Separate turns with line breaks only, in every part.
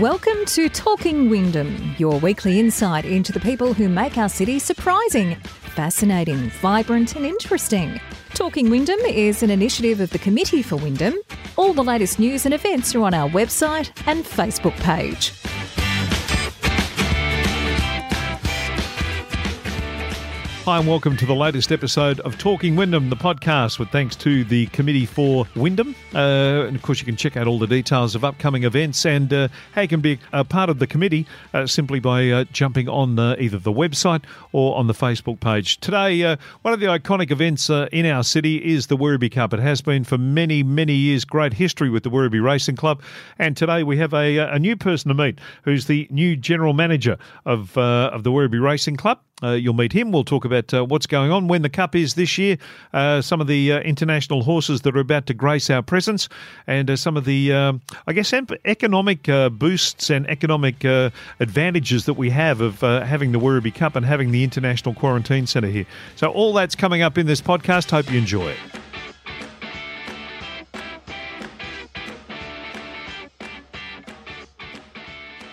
Welcome to Talking Wyndham, your weekly insight into the people who make our city surprising, fascinating, vibrant, and interesting. Talking Wyndham is an initiative of the Committee for Wyndham. All the latest news and events are on our website and Facebook page.
Hi, and welcome to the latest episode of Talking Wyndham, the podcast, with thanks to the Committee for Wyndham. Uh, and of course, you can check out all the details of upcoming events and uh, how you can be a part of the committee uh, simply by uh, jumping on uh, either the website or on the Facebook page. Today, uh, one of the iconic events in our city is the Werribee Cup. It has been for many, many years, great history with the Werribee Racing Club. And today we have a, a new person to meet who's the new general manager of, of the Werribee Racing Club. Uh, you'll meet him. We'll talk about uh, what's going on, when the Cup is this year, uh, some of the uh, international horses that are about to grace our presence, and uh, some of the, um, I guess, economic uh, boosts and economic advantages that we have of having the Werribee Cup and having the International Quarantine Centre here. So, all that's coming up in this podcast. Hope you enjoy it.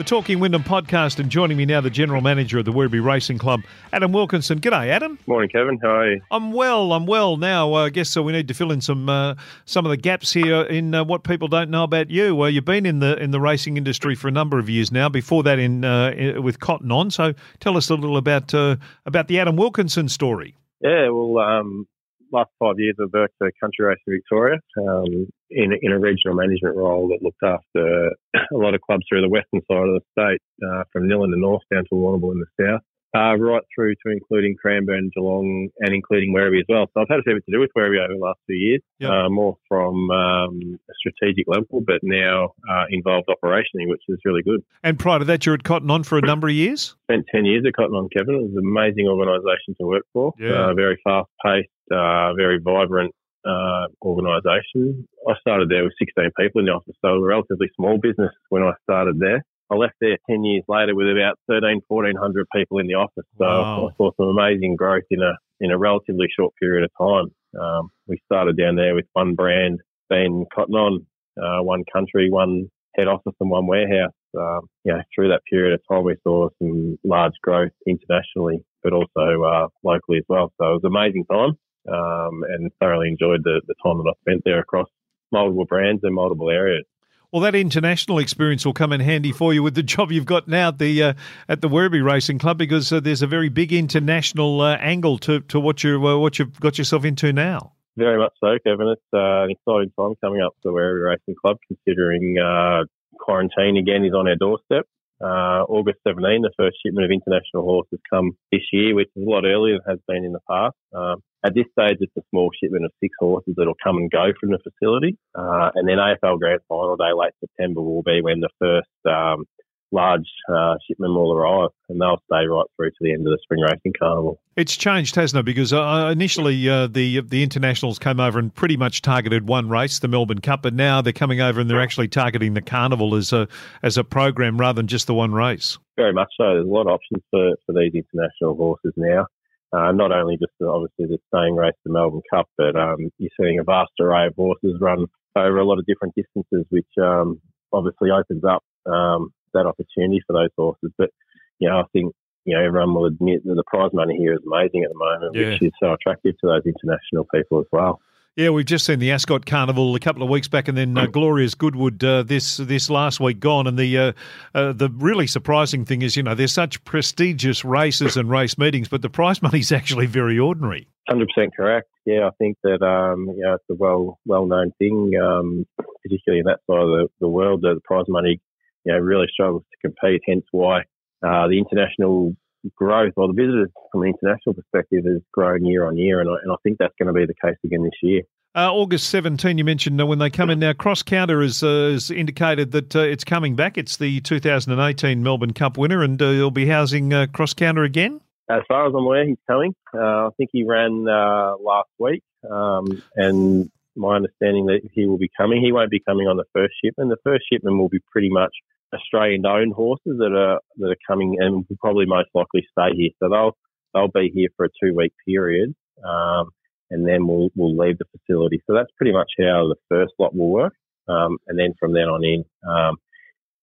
The Talking Wyndham podcast, and joining me now, the general manager of the Werribee Racing Club, Adam Wilkinson. G'day, Adam.
Morning, Kevin. How are you?
I'm well. I'm well. Now, uh, I guess so. We need to fill in some uh, some of the gaps here in uh, what people don't know about you. Well, you've been in the in the racing industry for a number of years now. Before that, in, uh, with Cotton On. So, tell us a little about uh, about the Adam Wilkinson story.
Yeah, well, um, last five years I've worked for Country Racing Victoria um, in, in a regional management role that looked after a lot of clubs through the western side of the state, uh, from Nhill in the north down to Warrnambool in the south uh, right through to including Cranbourne, Geelong, and including Werribee as well. So I've had a fair bit to do with Werribee over the last few years, yep. uh, more from um, a strategic level, but now uh, involved operationally, which is really good.
And prior to that, you were at Cotton On for a number of years?
Spent 10 years at Cotton On, Kevin. It was an amazing organisation to work for, yeah. Uh, very fast-paced, uh, very vibrant, uh, organisation. I started there with 16 people in the office, so a relatively small business when I started there. I left there 10 years later with about 13, 1400 people in the office. So wow. I saw some amazing growth in a, in a relatively short period of time. Um, we started down there with one brand, being Cotton On, uh, one country, one head office and one warehouse. Um, you know, through that period of time, we saw some large growth internationally, but also uh, locally as well. So it was an amazing time um, and thoroughly enjoyed the, the time that I spent there across multiple brands and multiple areas.
Well, that international experience will come in handy for you with the job you've got now at the uh, at the Werribee Racing Club because uh, there's a very big international uh, angle to, to what you uh, what you've got yourself into now.
Very much so, Kevin. It's uh, an exciting time coming up for the Werribee Racing Club, considering uh, quarantine again is on our doorstep. August 17, the first shipment of international horses come this year, which is a lot earlier than has been in the past. Um, at this stage, it's a small shipment of six horses that'll come and go from the facility. Uh, and then AFL Grand Final Day, late September, will be when the first um, large uh, shipment will arrive, and they'll stay right through to the end of the Spring Racing Carnival.
It's changed, hasn't it? Because uh, initially uh, the the internationals came over and pretty much targeted one race, the Melbourne Cup, but now they're coming over and they're actually targeting the Carnival as a as a program rather than just the one race.
Very much so. There's a lot of options for, for these international horses now. Uh, not only just obviously the staying race, the Melbourne Cup, but um, you're seeing a vast array of horses run over a lot of different distances, which um, obviously opens up um, that opportunity for those horses. But you know, I think you know everyone will admit that the prize money here is amazing at the moment, yeah. which is so attractive to those international people as well.
Yeah, we've just seen the Ascot Carnival a couple of weeks back, and then uh, Glorious Goodwood uh, this this last week gone. And the uh, uh, the really surprising thing is, you know, there's such prestigious races and race meetings, but the prize money is actually very ordinary.
Hundred percent correct. Yeah, I think that um, you know it's a well well known thing, um, particularly in that side of the, the world. The prize money, you know, really struggles to compete. Hence why uh, the international growth, or the visitors from an international perspective, has grown year on year, and I, and I think that's going to be the case again this year.
Uh, August 17, you mentioned uh, when they come in now. Cross Counter has, uh, has indicated that uh, it's coming back. It's the 2018 Melbourne Cup winner, and uh, he'll be housing uh, Cross Counter again.
As far as I'm aware, he's coming. I think he ran last week, um, and my understanding that he will be coming. He won't be coming on the first shipment. The first shipment will be pretty much Australian owned horses that are that are coming and will probably most likely stay here. So they'll they'll be here for a two week period, um, and then we'll we'll leave the facility. So that's pretty much how the first lot will work. Um, and then from then on in, um,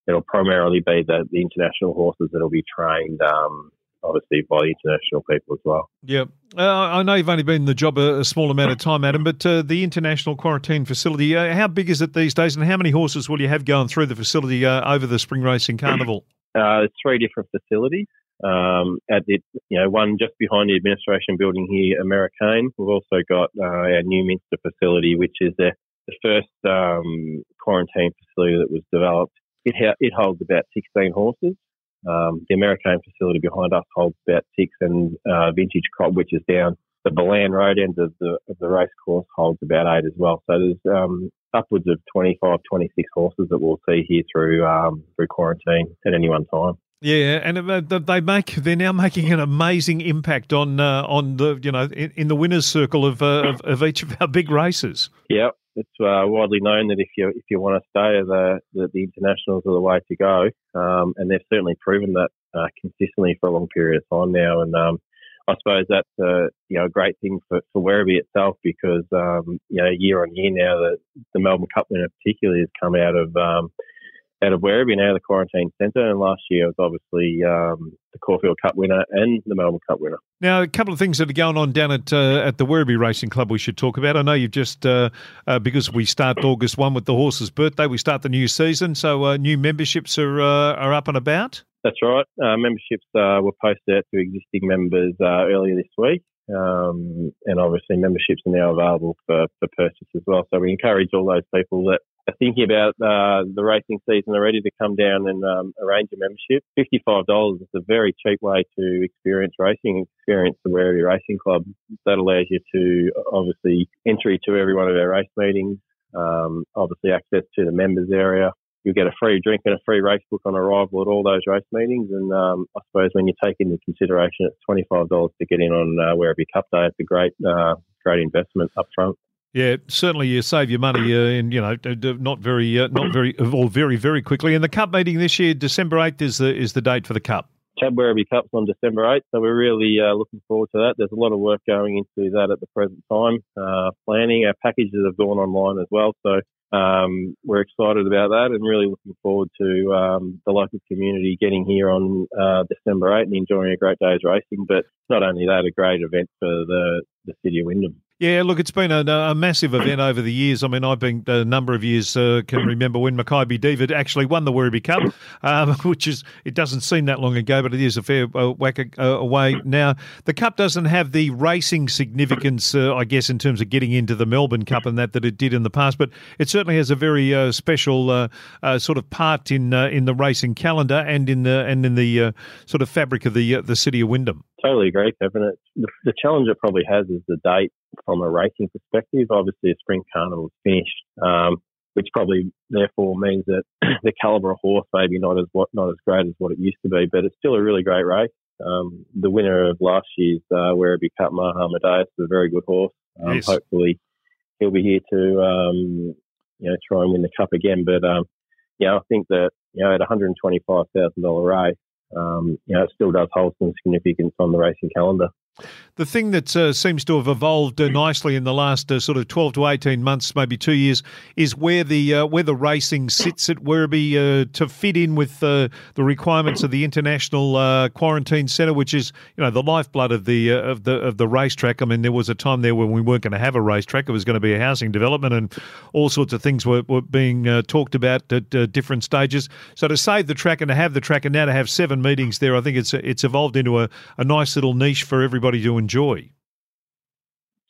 it'll primarily be the, the international horses that'll be trained, um, obviously by international people as well.
Yeah, uh, I know you've only been in the job a, a small amount of time, Adam, but uh, the international quarantine facility, uh, how big is it these days, and how many horses will you have going through the facility uh, over the spring racing carnival?
Uh, three different facilities. Um, at the, you know, one just behind the administration building here, Americain. We've also got uh, our new Minster facility, which is the, the first um, quarantine facility that was developed. It, ha- it holds about 16 horses. Um, the Americain facility behind us holds about six, and uh, Vintage Crop, which is down the Ballan Road end of the, of the race course, holds about eight as well. So there's um, upwards of 25, 26 horses that we'll see here through um, through quarantine at any one time.
Yeah, and they make they're now making an amazing impact on uh, on the you know in, in the winners' circle of, uh, of, of each of our big races.
Yeah, it's uh, widely known that if you if you want to stay, the the, the internationals are the way to go, um, and they've certainly proven that uh, consistently for a long period of time now. And um, I suppose that's uh, you know a great thing for, for Werribee itself because um, you know year on year now the the Melbourne Cup winner particularly has come out of um, out of Werribee out of the quarantine centre. And last year was obviously um, the Caulfield Cup winner and the Melbourne Cup winner.
Now, a couple of things that are going on down at uh, at the Werribee Racing Club we should talk about. I know you've just, uh, uh, because we start August 1 with the horse's birthday, we start the new season. So uh, new memberships are, uh, are up and about?
That's right. Uh, memberships were posted out to existing members earlier this week. Um, and obviously, memberships are now available for, for purchase as well. So we encourage all those people that are thinking about uh, the racing season are ready to come down and um, arrange a membership. $55 is a very cheap way to experience racing, experience the Werribee Racing Club. That allows you to obviously entry to every one of our race meetings, um, obviously access to the members area, you get a free drink and a free race book on arrival at all those race meetings. And um, I suppose when you take into consideration it's twenty five dollars to get in on uh, Werribee Cup Day, it's a great uh, great investment up front.
Yeah, certainly you save your money, uh, and you know, not very, uh, not very, or very, very quickly. And the cup meeting this year, December eighth, is the is the date for the cup.
Werribee Cup's on December 8th, so we're really uh, looking forward to that. There's a lot of work going into that at the present time. Uh, planning, our packages have gone online as well, so um, we're excited about that and really looking forward to um, the local community getting here on uh, December 8th and enjoying a great day's racing. But not only that, a great event for the, the city of Wyndham.
Yeah, look, it's been a, a, massive event over the years. I mean, I've been a number of years uh, can remember when Makybe Diva actually won the Werribee Cup, um, which is it doesn't seem that long ago, but it is a fair uh, whack uh, away now. The Cup doesn't have the racing significance, uh, I guess, in terms of getting into the Melbourne Cup and that that it did in the past, but it certainly has a very uh, special sort of part in in the racing calendar and in the and in the sort of fabric of the the city of Wyndham.
Totally agree, Kevin. The, the challenge it probably has is the date from a racing perspective. Obviously, a spring carnival is finished, um, which probably therefore means that the caliber of horse maybe not as what not as great as what it used to be, but it's still a really great race. Um, the winner of last year's uh, Werribee Cup, Mahamedeis, is a very good horse. Um, yes. Hopefully, he'll be here to um, you know try and win the cup again. But um, yeah, I think that you know at one hundred twenty five thousand dollar race, um, you know, it still does hold some significance on the racing calendar.
The thing that uh, seems to have evolved uh, nicely in the last uh, sort of twelve to eighteen months, maybe two years, is where the uh, where the racing sits at Werribee uh, to fit in with uh, the requirements of the international quarantine centre, which is you know the lifeblood of the of the of the racetrack. I mean, there was a time there when we weren't going to have a racetrack; it was going to be a housing development, and all sorts of things were, were being talked about at different stages. So to save the track and to have the track, and now to have seven meetings there, I think it's it's evolved into a, a nice little niche for everybody everybody to enjoy.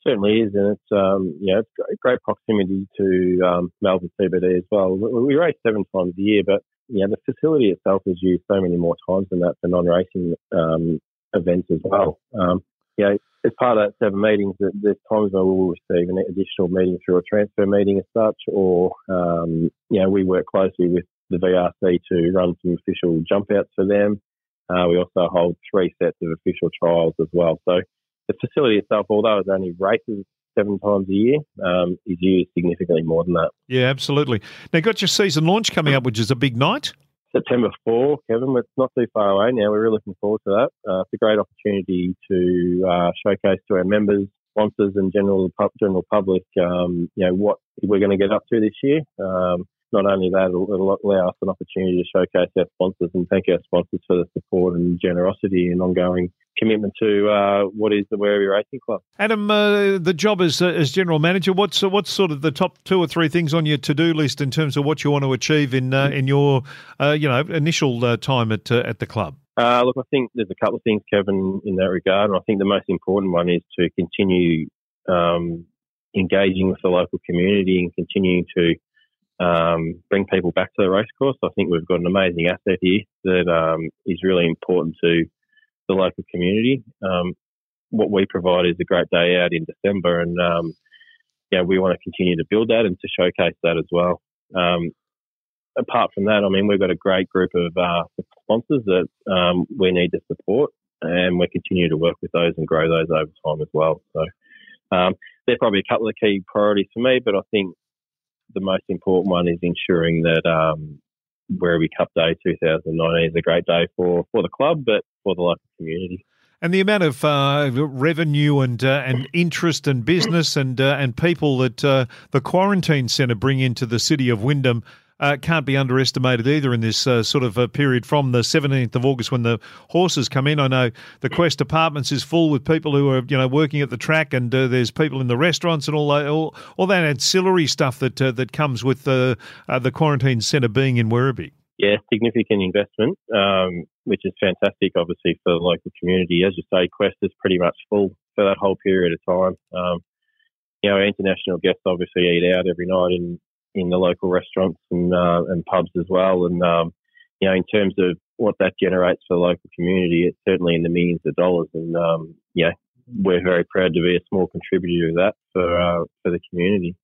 Certainly is, and it's um, know it's great, great proximity to um, Melbourne CBD as well. We, we race seven times a year, but know the facility itself is used so many more times than that for non-racing um, events as well. Um, know, as part of that seven meetings, there's times where we'll receive an additional meeting through a transfer meeting as such, or um, you know we work closely with the VRC to run some official jump outs for them. Uh, we also hold three sets of official trials as well. So the facility itself, although it only races seven times a year, um, is used significantly more than that.
Yeah, absolutely. Now, got your season launch coming up, which is a big night.
September 4, Kevin. It's not too far away now. We're really looking forward to that. Uh, it's a great opportunity to uh, showcase to our members, sponsors, and general general public, um, you know, what we're going to get up to this year. Um, not only that, it'll, it'll, allow us an opportunity to showcase our sponsors and thank our sponsors for the support and generosity and ongoing commitment to uh, what is the Werribee Racing Club.
Adam, uh, the job as, uh, as general manager, what's uh, what's sort of the top two or three things on your to do list in terms of what you want to achieve in uh, in your uh, you know initial time at at the club?
look, I think there's a couple of things, Kevin, in that regard, and I think the most important one is to continue um, engaging with the local community and continuing to um, bring people back to the racecourse. I think we've got an amazing asset here that um, is really important to the local community. Um, what we provide is a great day out in December, and um, yeah, we want to continue to build that and to showcase that as well. Um, apart from that, I mean, we've got a great group of uh, sponsors that um, we need to support, and we continue to work with those and grow those over time as well. So they're probably a couple of key priorities for me, but I think the most important one is ensuring that um, Werribee Cup Day 2019 is a great day for, for the club, but for the local community.
And the amount of uh, revenue and uh, and interest and business and uh, and people that uh, the quarantine centre bring into the city of Wyndham uh, can't be underestimated either in this uh, sort of a period from the 17th of August when the horses come in. I know the Quest Apartments is full with people who are you know working at the track, and uh, there's people in the restaurants and all that, all, all that ancillary stuff that uh, that comes with the uh, the quarantine centre being in Werribee.
Yeah, significant investment, um, which is fantastic, obviously, for the local community. As you say, Quest is pretty much full for that whole period of time. Um, you know, international guests obviously eat out every night in, in the local restaurants and uh, and pubs as well. And um, you know, in terms of what that generates for the local community, it's certainly in the millions of dollars. And um, yeah, we're very proud to be a small contributor to that for uh, for the community.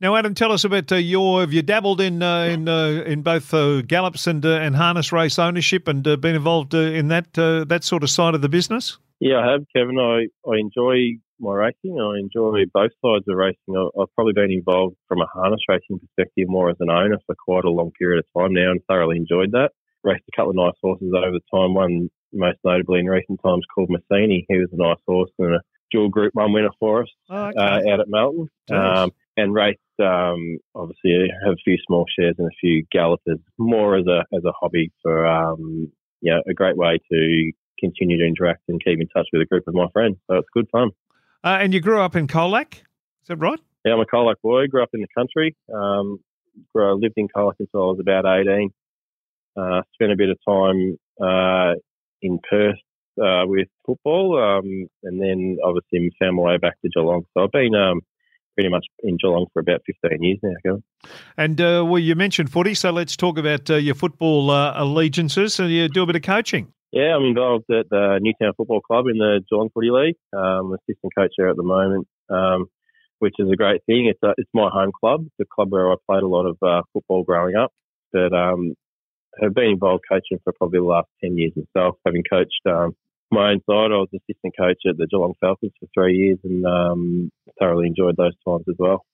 Now, Adam, tell us about uh, your. Have you dabbled in uh, in uh, in both uh, gallops and uh, and harness race ownership, and uh, been involved in that that sort of side of the business?
Yeah, I have, Kevin. I I enjoy my racing. I enjoy both sides of racing. I've probably been involved from a harness racing perspective more as an owner for quite a long period of time now and thoroughly enjoyed that. Raced a couple of nice horses over the time, one most notably in recent times called Massini. He was a nice horse and a dual group one winner for us oh, okay. uh, out at Melton. Um, and raced, um, obviously, have a few small shares and a few gallopers more as a, as a hobby for, um, you know, a great way to continue to interact and keep in touch with a group of my friends. So it's good fun.
Uh, and you grew up in Colac, is that right?
Yeah, I'm a Colac boy. Grew up in the country. Um, grew, lived in Colac until I was about 18. Uh, spent a bit of time uh, in Perth uh, with football, um, and then obviously found my way back to Geelong. So I've been um, pretty much in Geelong for about 15 years now.
And uh, well, you mentioned footy, so let's talk about uh, your football uh, allegiances. So you do a bit of coaching.
Yeah, I'm involved at the Newtown Football Club in the Geelong Footy League. Um, I'm assistant coach there at the moment, um, which is a great thing. It's a, it's my home club. the club where I played a lot of uh, football growing up, but um, have been involved coaching for probably the last 10 years myself, having coached um, my own side. I was assistant coach at the Geelong Falcons for three years and um, thoroughly enjoyed those times as well.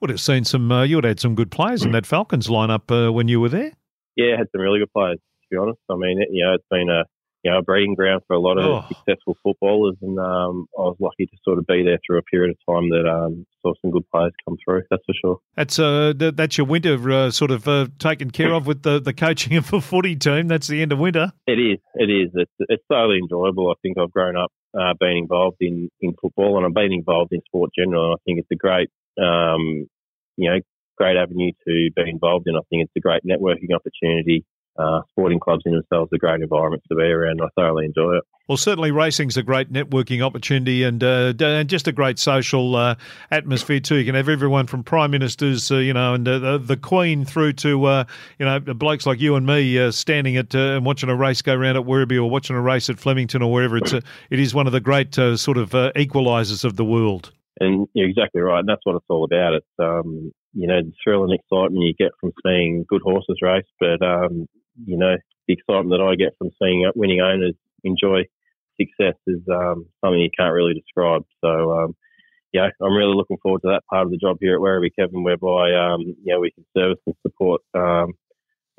Would have seen some, uh, you would have had some good players in that Falcons lineup uh, when you were there.
Yeah, had some really good players, to be honest. I mean, it, you know, it's been a you know, a breeding ground for a lot of oh. successful footballers. And um, I was lucky to sort of be there through a period of time that um, saw some good players come through. That's for sure.
That's uh, that's your winter uh, sort of uh, taken care of with the, the coaching of a footy team. That's the end of winter.
It is. It is. It's it's thoroughly enjoyable. I think I've grown up uh, being involved in, in football, and I've been involved in sport generally. I think it's a great, um, you know, great avenue to be involved in. I think it's a great networking opportunity uh, sporting clubs in themselves are great environments to be around. I thoroughly enjoy it.
Well, certainly racing's a great networking opportunity and uh, and just a great social uh, atmosphere too. You can have everyone from prime ministers, uh, you know, and uh, the, the Queen through to uh, you know blokes like you and me standing at and watching a race go around at Werribee or watching a race at Flemington or wherever. It's a, it is one of the great sort of equalisers of the world.
And you're exactly right, and that's what it's all about. It's um, you know the thrill and excitement you get from seeing good horses race, but um, you know, the excitement that I get from seeing winning owners enjoy success is um, something you can't really describe. So, um, yeah, I'm really looking forward to that part of the job here at Werribee, Kevin, whereby, um, you know, we can service and support, um,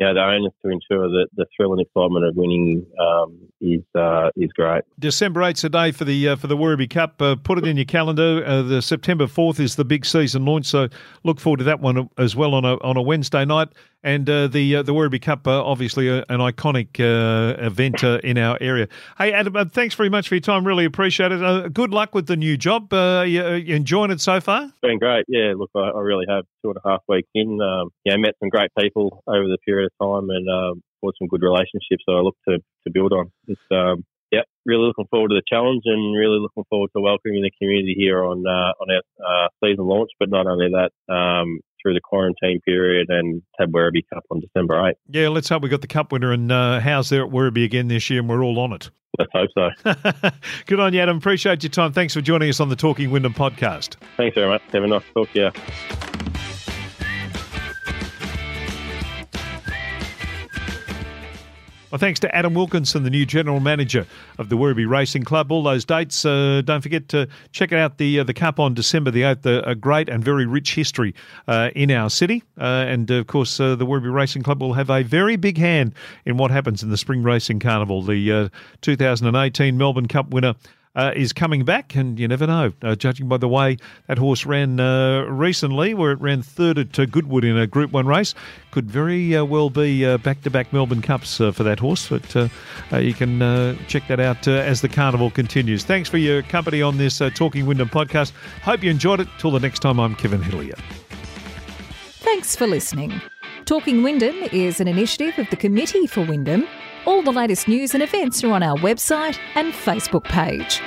you know, the owners to ensure that the thrill and excitement of winning um, is uh, is great.
December 8th's a day for the uh, for the Werribee Cup. Uh, put it in your calendar. Uh, the September 4th is the big season launch, so look forward to that one as well on a on a Wednesday night. And uh, the uh, the Werribee Cup, obviously an iconic event in our area. Hey, Adam, thanks very much for your time. Really appreciate it. good luck with the new job. you, you enjoying it so far?
It's been great. Yeah, look, I, I really have. Two and a half weeks in, um, yeah, met some great people over the period time, and um, forged some good relationships that I look to, to build on. It's um, yeah, really looking forward to the challenge and really looking forward to welcoming the community here on uh, on our uh, season launch. But not only that, um, through the quarantine period and TAB Werribee Cup on December 8th.
Yeah, let's hope we got the cup winner and uh, how's there at Werribee again this year and we're all on it.
Let's hope
so. Good on you, Adam. Appreciate your time. Thanks for joining us on the Talking Wyndham podcast.
Thanks very much. Have a nice talk to you.
Well, thanks to Adam Wilkinson, the new general manager of the Werribee Racing Club. All those dates. Uh, don't forget to check out the uh, the Cup on December the eighth. A, great and very rich history uh, in our city, uh, and of course, uh, the Werribee Racing Club will have a very big hand in what happens in the Spring Racing Carnival. The uh, 2018 Melbourne Cup winner uh, is coming back, and you never know. Uh, judging by the way that horse ran uh, recently, where it ran third at uh, Goodwood in a Group 1 race, could very uh, well be back to back Melbourne Cups for that horse. But you can check that out as the carnival continues. Thanks for your company on this Talking Wyndham podcast. Hope you enjoyed it. Till the next time, I'm Kevin Hillier.
Thanks for listening. Talking Wyndham is an initiative of the Committee for Wyndham all the latest news and events are on our website and Facebook page.